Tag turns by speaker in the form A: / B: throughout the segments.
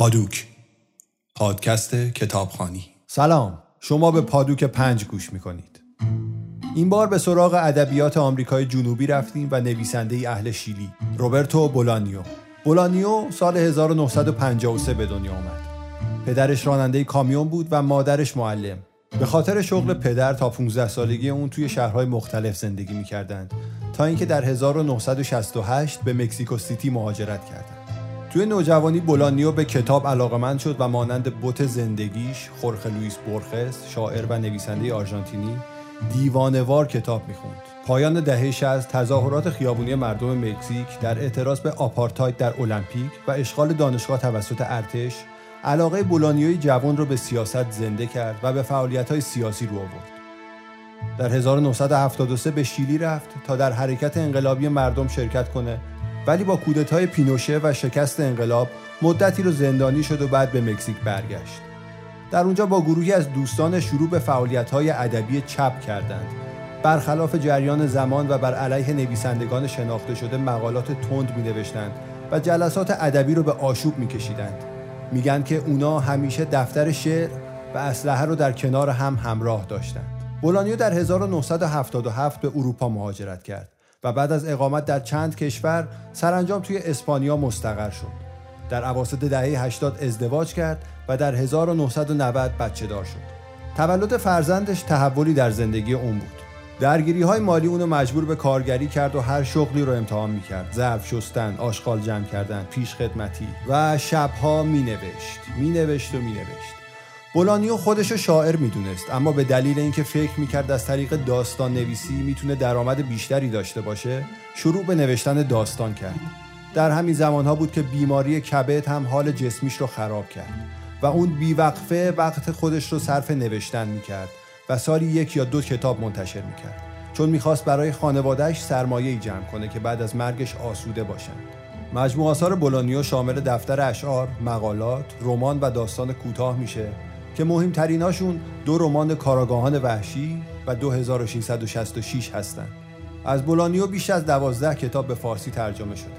A: پادوک. پادکست کتابخانی.
B: سلام. شما به پادوک پنج گوش می‌کنید. این بار به سراغ ادبیات آمریکای جنوبی رفتیم و نویسنده اهل شیلی روبرتو بولانیو. بولانیو سال 1953 به دنیا آمد پدرش راننده کامیون بود و مادرش معلم. به خاطر شغل پدر تا 15 سالگی اون توی شهرهای مختلف زندگی می‌کردند. تا اینکه در 1968 به مکزیکو سیتی مهاجرت کردند. توی نوجوانی بولانیو به کتاب علاقمند شد و مانند بوت زندگیش خورخ لوئیس بورخس شاعر و نویسنده آرژانتینی دیوانوار کتاب می‌خوند پایان دهه 60 تظاهرات خیابونی مردم مکزیک در اعتراض به آپارتاید در المپیک و اشغال دانشگاه توسط ارتش علاقه بولانیوی جوان رو به سیاست زنده کرد و به فعالیت سیاسی رو آورد. در 1973 به شیلی رفت تا در حرکت انقلابی مردم شرکت کنه ولی با کودتای پینوشه و شکست انقلاب مدتی رو زندانی شد و بعد به مکزیک برگشت. در اونجا با گروهی از دوستان شروع به فعالیت‌های ادبی چپ کردند. برخلاف جریان زمان و بر علیه نویسندگان شناخته شده مقالات تند می نوشتند و جلسات ادبی رو به آشوب می کشیدند. میگن که اونا همیشه دفتر شعر و اسلحه رو در کنار هم همراه داشتند. بولانیو در 1977 به اروپا مهاجرت کرد و بعد از اقامت در چند کشور سرانجام توی اسپانیا مستقر شد. در عواسط دهه 80 ازدواج کرد و در 1990 بچه دار شد. تولد فرزندش تحولی در زندگی اون بود. درگیری های مالی اونو مجبور به کارگری کرد و هر شغلی رو امتحان می‌کرد ظرف شستن آشغال جمع کردن پیش خدمتی و شبها مینوشت مینوشت و مینوشت بولانیو خودشو شاعر می‌دونست اما به دلیل اینکه فکر می‌کرد از طریق داستان نویسی می‌تونه درآمد بیشتری داشته باشه شروع به نوشتن داستان کرد. در همین زمانها بود که بیماری کبد هم حال جسمیش رو خراب کرد و اون بیوقفه وقت خودش رو صرف نوشتن می‌کرد و سالی یک یا دو کتاب منتشر می‌کرد. چون می‌خواست برای خانوادهش سرمایه جمع کنه که بعد از مرگش آسوده باشند مجموع آثار بولانیو شامل دفتر اشعار، مقالات، رمان و داستان کوتاه میشه. که مهمتریناشون دو رمان کاراگاهان وحشی و 2666 هستند. از بولانیو بیش از دوازده کتاب به فارسی ترجمه شده.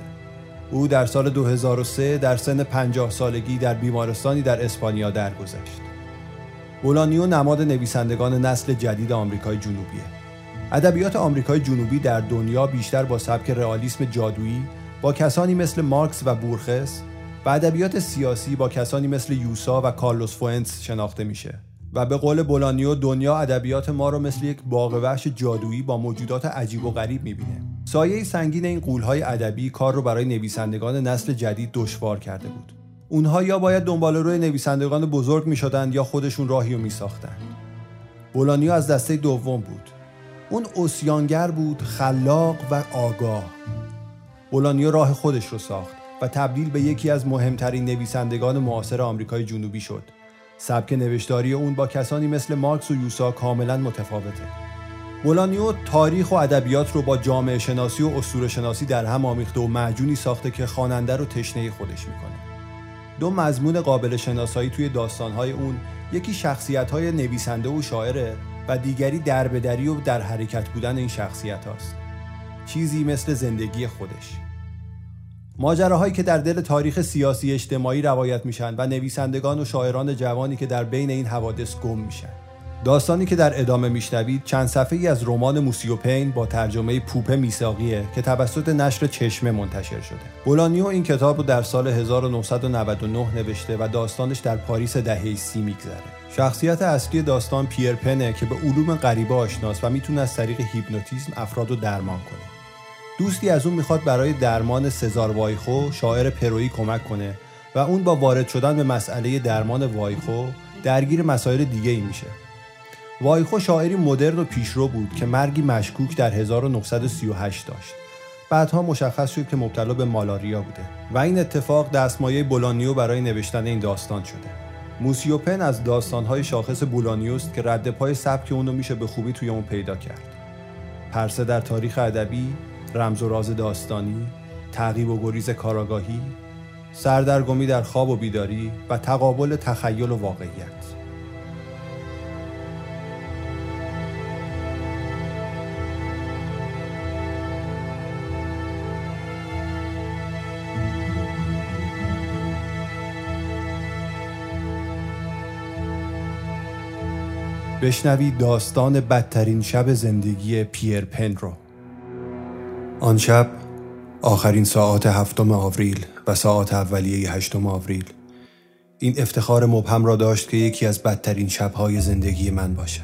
B: او در سال 2003 در سن 50 سالگی در بیمارستانی در اسپانیا درگذشت. بولانیو نماد نویسندگان نسل جدید آمریکای جنوبیه. ادبیات آمریکای جنوبی در دنیا بیشتر با سبک رئالیسم جادویی با کسانی مثل مارکز و بورخس و ادبیات سیاسی با کسانی مثل یوسا و کارلوس فوئنتس شناخته میشه و به قول بولانیو دنیا ادبیات ما رو مثل یک باغ وحش جادویی با موجودات عجیب و غریب می‌بینه سایه سنگین این غولهای ادبی کار رو برای نویسندگان نسل جدید دشوار کرده بود اونها یا باید دنبال روی نویسندگان بزرگ می شدند یا خودشون راهی رو می ساختند. بولانیو از دسته دوم بود. اون اوسیانگر بود، خلاق و آگاه. بولانیو راه خودش رو ساخت و تبدیل به یکی از مهمترین نویسندگان معاصر آمریکای جنوبی شد. سبک نوشتاری اون با کسانی مثل مارکس و یوسا کاملا متفاوته. بولانیو تاریخ و ادبیات رو با جامعه شناسی و اسطوره شناسی در هم آمیخته و معجونی ساخته که خواننده رو تشنه خودش می‌کنه. دو مضمون قابل شناسایی توی داستانهای اون یکی شخصیت‌های نویسنده و شاعره و دیگری دربدری و در حرکت بودن این شخصیت هاست. چیزی مثل زندگی خودش. ماجراهایی که در دل تاریخ سیاسی اجتماعی روایت میشن و نویسندگان و شاعران جوانی که در بین این حوادث گم میشن. داستانی که در ادامه میشنوید چند صفحه ای از رمان موسیوپین با ترجمه پوپه میساقیه که توسط نشر چشمه منتشر شده. بولانیو این کتاب رو در سال 1999 نوشته و داستانش در پاریس دهه سی میگذره. شخصیت اصلی داستان پیر پنه که به علوم غریبه آشناست و می‌تونه از طریق هیپنوتیزم افراد رو درمان کنه. دوستی از اون می‌خواد برای درمان سزار وایخو شاعر پرویی کمک کنه و اون با وارد شدن به مسئله درمان وایخو درگیر مسائل دیگه ای میشه. وایخو شاعری مدرن و پیشرو بود که مرگی مشکوک در 1938 داشت. بعدها مشخص شد که مبتلا به مالاریا بوده و این اتفاق دستمایه بولانیو برای نوشتن این داستان شده. موسیوپن از داستانهای شاخص بولانیوست که رد پای سبک اونو میشه به خوبی توی اون پیدا کرد. پرسه در تاریخ ادبی، رمز و راز داستانی تعقیب و گریز کاراگاهی سردرگمی در خواب و بیداری و تقابل تخیل و واقعیت. بشنوید داستان بدترین شب زندگی پیر پن رو. آن شب آخرین ساعات هفتم آوریل و ساعات اولیه هشتم آوریل. این افتخار مبهم را داشت که یکی از بدترین شبهای زندگی من باشد.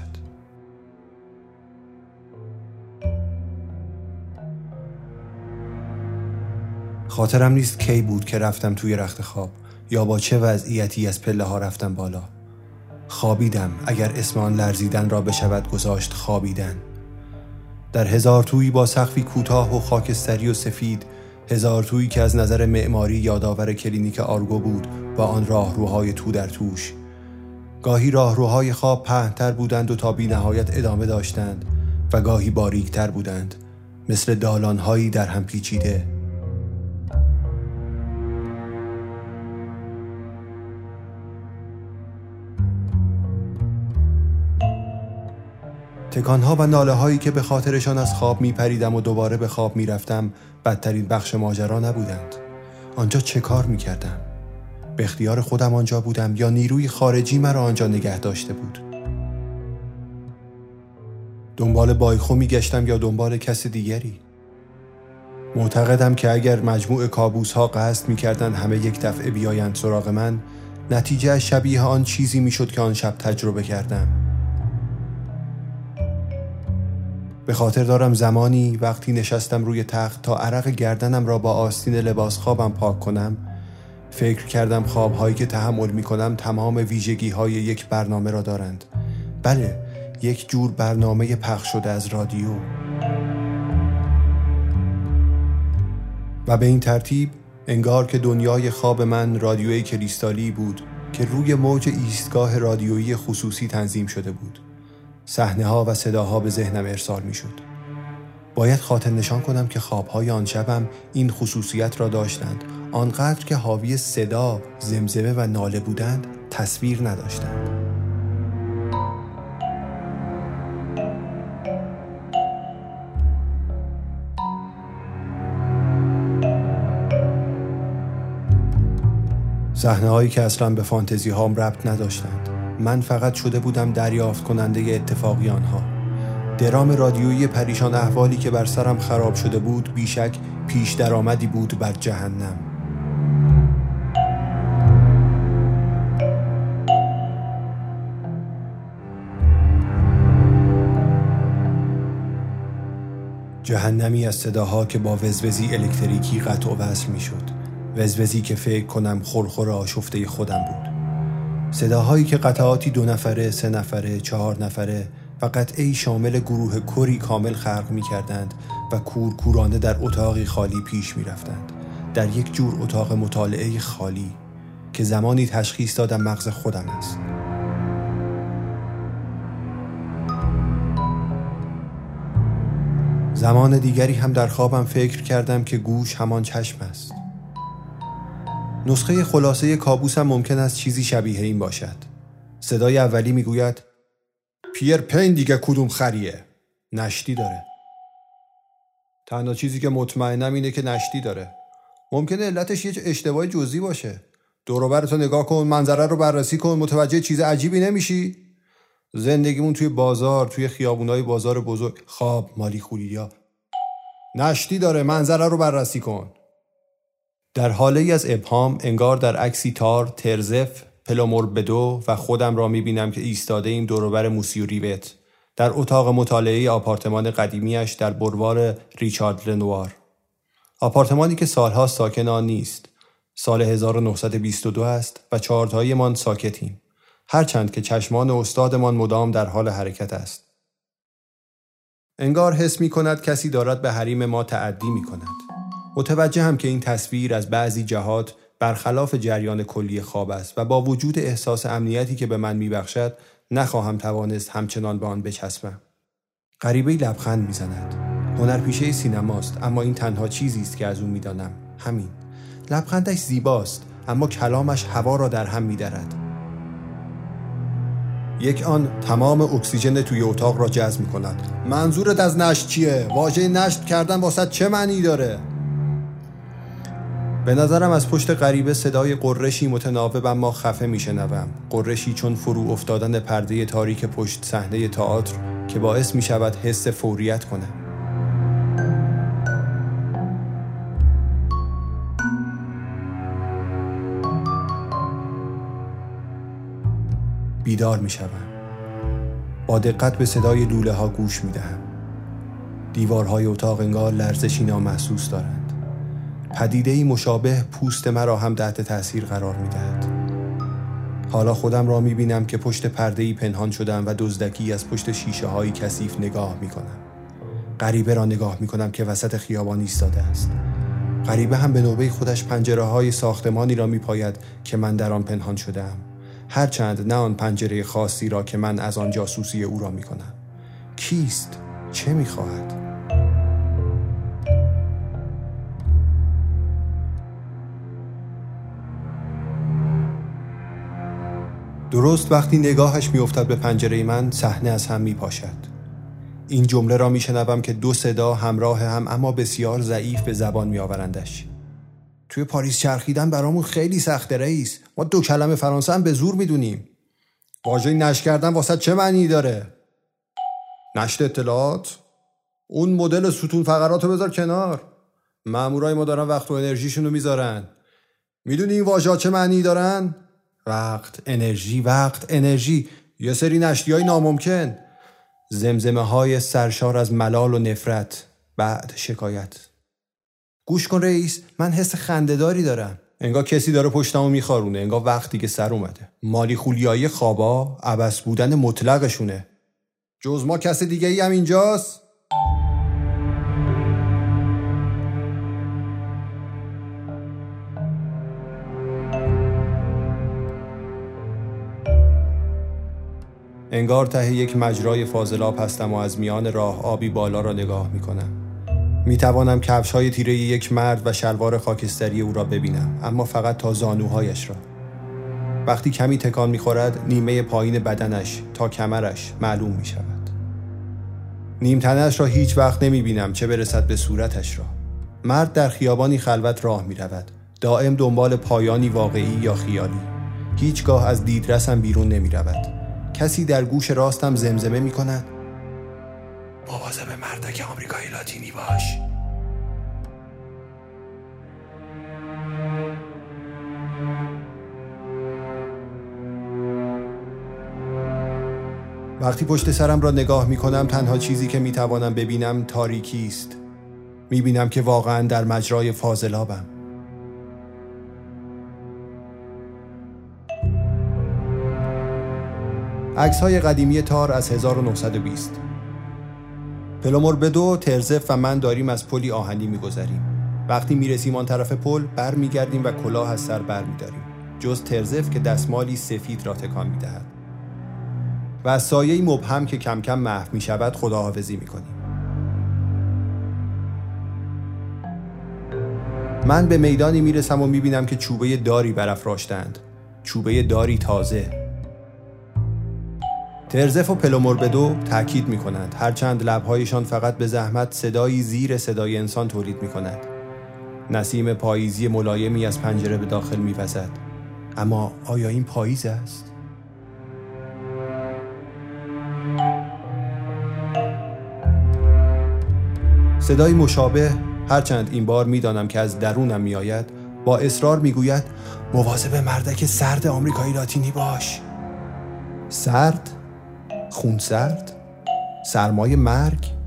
B: خاطرم نیست کی بود که رفتم توی رخت خواب یا با چه وضعیتی از پله ها رفتم بالا. خوابیدم. اگر اسم آن لرزیدن را بشود گذاشت خوابیدن. در هزار تویی با سقفی کوتاه و خاکستری و سفید هزار تویی که از نظر معماری یادآور کلینیک آراگو بود با آن راهروهای تو در توش. گاهی راهروهای خواب پهنتر بودند و تا بی نهایت ادامه داشتند و گاهی باریکتر بودند. مثل دالانهایی در هم پیچیده. تکانها و ناله هایی که به خاطرشان از خواب می پریدم و دوباره به خواب می رفتم بدترین بخش ماجرا نبودند. آنجا چه کار می کردم؟ به اختیار خودم آنجا بودم یا نیروی خارجی مرا آنجا نگه داشته بود؟ دنبال بایخو می گشتم یا دنبال کس دیگری؟ معتقدم که اگر مجموع کابوس ها قصد می کردن همه یک دفعه بیایند سراغ من نتیجه شبیه آن چیزی می شد که آن شب تجربه کردم. به خاطر دارم زمانی وقتی نشستم روی تخت تا عرق گردنم را با آستین لباس خوابم پاک کنم فکر کردم خوابهایی که تحمل می کنم تمام ویژگی های یک برنامه را دارند. بله یک جور برنامه پخش شده از رادیو. و به این ترتیب انگار که دنیای خواب من رادیوی کریستالی بود که روی موج ایستگاه رادیویی خصوصی تنظیم شده بود. صحنه ها و صداها به ذهنم ارسال می شد. باید خاطر نشان کنم که خوابهای آن شبم این خصوصیت را داشتند آنقدر که حاوی صدا، زمزمه و ناله بودند تصویر نداشتند. صحنه هایی که اصلا به فانتزی هام ربط نداشتند من فقط شده بودم دریافت کننده اتفاقی آنها درام رادیویی پریشان احوالی که بر سرم خراب شده بود بیشک پیش درآمدی بود بر جهنم. جهنمی از صداها که با وزوزی الکتریکی قطع و وصل می شد وزوزی که فکر کنم خورخور آشفته خودم بود. صداهایی که قطعاتی دو نفره، سه نفره، چهار نفره و قطعی شامل گروه کری کامل خلق می کردند و کورکورانه در اتاقی خالی پیش می رفتند. در یک جور اتاق مطالعه خالی که زمانی تشخیص دادم مغز خودم است. زمان دیگری هم در خوابم فکر کردم که گوش همان چشم است. نسخه خلاصه کابوسم ممکن است چیزی شبیه این باشد. صدای اولی می‌گوید پیر پین دیگه کدوم خریه؟ نشتی داره. تنها چیزی که مطمئنم اینه که نشتی داره. ممکنه علتش یه اشتباه جزئی باشه. دوروبرتو نگاه کن، منظره رو بررسی کن، متوجه چیز عجیبی نمیشی؟ زندگیمون توی بازار، توی خیابونای بازار بزرگ، خواب، مالی خولیا. نشتی داره، منظره رو بررسی کن. در حاله از ابهام انگار در عکسی تار، ترزف، بدو و خودم را می‌بینم که ایستاده ایم دوروبر موسی و ریوت در اتاق مطالعه آپارتمان قدیمیش در بروار ریچارد لنوار. آپارتمانی که سالها ساکن آن نیست. سال 1922 است و چهارتاییمان ساکتیم. هرچند که چشمان استادمان مدام در حال حرکت است. انگار حس می کند کسی دارد به حریم ما تعدی می کند. متوجه هم که این تصویر از بعضی جهات برخلاف جریان کلی خواب است و با وجود احساس امنیتی که به من میبخشد نخواهم توانست همچنان به آن بچسبم. غریبه لبخند می‌زند. هنرپیشه سینماست اما این تنها چیزی است که از او می‌دانم. همین. لبخندش زیباست اما کلامش هوا را در هم میدرد. یک آن تمام اکسیژن توی اتاق را جذب می کند منظورت از نشت چیه؟ واژه نشت کردن واسه چه معنی داره؟ به نظرم از پشت غریبه صدای قرشی متناوب اما خفه میشنوم قرشی چون فرو افتادن پرده تاریک پشت صحنه تئاتر که باعث می شود حس فوریت کنم بیدار می شوم. با دقت به صدای لوله ها گوش می دهم. دیوارهای اتاق انگار لرزشی نامحسوس دارند. پدیده مشابه پوست مرا هم تحت تاثیر قرار می دهد. حالا خودم را می بینم که پشت پرده ای پنهان شدم و دزدکی از پشت شیشه های کثیف نگاه می کنم. غریبه را نگاه می کنم که وسط خیابان ایستاده است. غریبه هم به نوبه خودش پنجره های ساختمانی را می پاید که من در آن پنهان شدم. هرچند نه آن پنجره خاصی را که من از آن جاسوسی او را می کنم. کیست؟ چه می خواهد؟ درست وقتی نگاهش میافتد به پنجره من صحنه از هم می پاشد. این جمله را میشنوم که دو صدا همراه هم اما بسیار ضعیف به زبان میآورندش. توی پاریس چرخیدن برامون خیلی سخته رئیس. ما دو کلمه فرانسه هم به زور می‌دونیم. واژه نشت کردن واسه چه معنی داره؟ نشت اطلاعات؟ اون مدل ستون فقرات رو بذار کنار. مامورای ما دارن وقت و انرژیشون رو می‌ذارن. می‌دونی این واژه چه معنی دارن؟ وقت انرژی وقت انرژی. یه سری نشتی های ناممکن. زمزمه های سرشار از ملال و نفرت. بعد شکایت. گوش کن رئیس من حس خندهداری دارم. انگار کسی داره پشتمو میخارونه انگار وقتی که سر اومده. مالی خولیایی خوابا عبس بودن مطلقشونه. جز ما کس دیگه ای هم اینجاست. انگار ته یک مجرای فاضلاب هستم و از میان راه آبی بالا را نگاه می کنم. می توانم کفش های تیره یک مرد و شلوار خاکستری او را ببینم اما فقط تا زانوهایش را. وقتی کمی تکان می خورد نیمه پایین بدنش تا کمرش معلوم می شود. نیمتنش را هیچ وقت نمی بینم چه برسد به صورتش را. مرد در خیابانی خلوت راه می رود. دائم دنبال پایانی واقعی یا خیالی. هیچگاه از دیدرسم بیرون نمی رود. کسی در گوش راستم زمزمه می کند به مردک آمریکای لاتینی باش. وقتی پشت سرم را نگاه می کنم تنها چیزی که می توانم ببینم تاریکی است. می بینم که واقعا در مجرای فاضلابم. عکس های قدیمی تار از 1920 پلومور بودو، ترزف و من داریم از پلی آهنی میگذریم. وقتی می‌رسیم آن طرف پل بر میگردیم و کلاه از سر بر میداریم. جز ترزف که دستمالی سفید را تکان می‌دهد. و از سایه مبهم که کم کم محو می شود خداحافظی می کنیم. من به میدانی می‌رسم و می‌بینم که چوبه داری برافراشتند. چوبه داری تازه ترزف و پلوموربدو تاکید می کنند هرچند لبهایشان فقط به زحمت صدایی زیر صدای انسان تولید می کند نسیم پاییزی ملایمی از پنجره به داخل می. اما آیا این پاییز است؟ صدای مشابه هرچند این بار می‌دانم که از درونم میآید با اصرار می‌گوید مواظب مردک سرد آمریکایی لاتینی باش سرد خونسرد سرمای مرگ.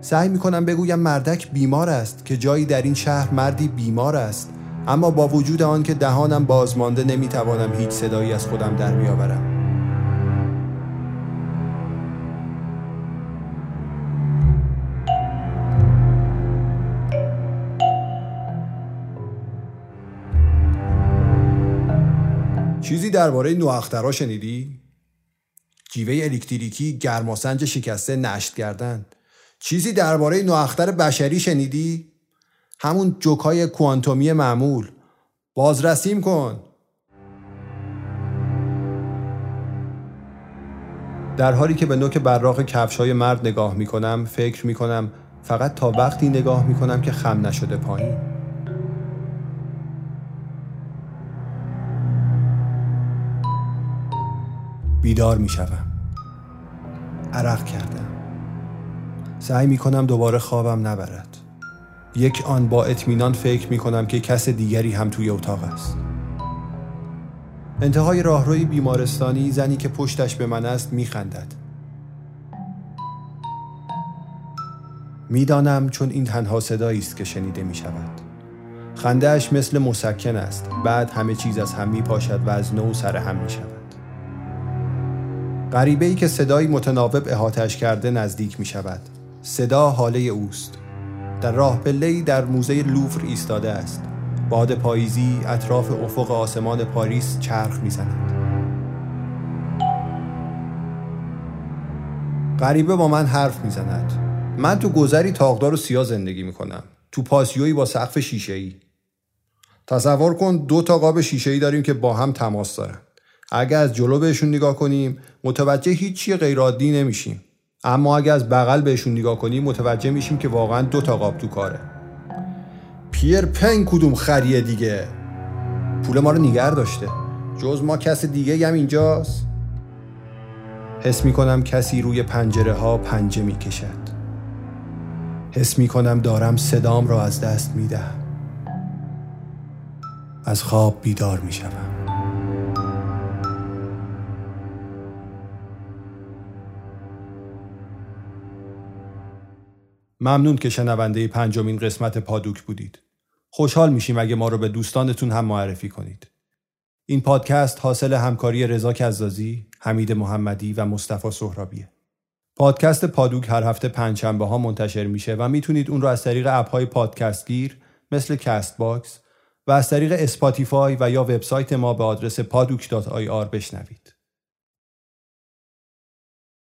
B: سعی می کنم بگویم مردک بیمار است که جایی در این شهر مردی بیمار است اما با وجود آن که دهانم بازمانده نمی توانم هیچ صدایی از خودم در بیاورم. چیزی درباره نواخترا شنیدی؟ جیوه الکتریکی گرماسنج شکسته نشت کردن چیزی درباره نواختر بشری شنیدی؟ همون جوکای کوانتومی معمول بازرسیم کن در حالی که به نوک براق کفش های مرد نگاه می کنم فکر می کنم فقط تا وقتی نگاه می‌کنم که خم نشده پایین بیدار می‌شوم. عرق کردم. سعی می‌کنم دوباره خوابم نبرد. یک آن با اطمینان فکر می‌کنم که کس دیگری هم توی اتاق است. انتهای راهروی بیمارستانی زنی که پشتش به من است میخندد. می‌دانم چون این تنها صدایی است که شنیده می شود خندهاش مثل مسکن است. بعد همه چیز از هم می پاشد و از نو سر هم می شود غریبه ای که صدایی متناوب احاتش کرده نزدیک می شود صدا حاله اوست. در راه پله در موزه لوفر ایستاده است. باد پاییزی اطراف افق آسمان پاریس چرخ می‌زند. غریبه با من حرف می‌زند. من تو گذری تاقدار و سیاه زندگی می‌کنم. تو پاسیوی با سقف شیشه ای تصور کن دو تا قاب شیشه ای داریم که با هم تماس دارن. اگه از جلو بهشون نگاه کنیم متوجه هیچی غیرعادی نمیشیم. اما اگه از بغل بهشون نگاه کنیم متوجه میشیم که واقعا دو تا قاب تو کاره. پیر پن کدوم خریه دیگه؟ پول ما رو نیگر داشته. جز ما کس دیگه هم اینجاست. حس می‌کنم کسی روی پنجره ها پنجه می‌کشد. حس می‌کنم دارم صدام را از دست می‌دهم. از خواب بیدار می‌شوم. ممنون که شنونده پنجمین قسمت پادوک بودید. خوشحال میشیم اگه ما رو به دوستانتون هم معرفی کنید. این پادکست حاصل همکاری رضا کزازی، حمید محمدی و مصطفی سهرابیه. پادکست پادوک هر هفته پنجشنبه ها منتشر میشه و می‌تونید اون رو از طریق اپ های پادکست گیر مثل Castbox و از طریق Spotify و یا وبسایت ما به آدرس paduk.ir بشنوید.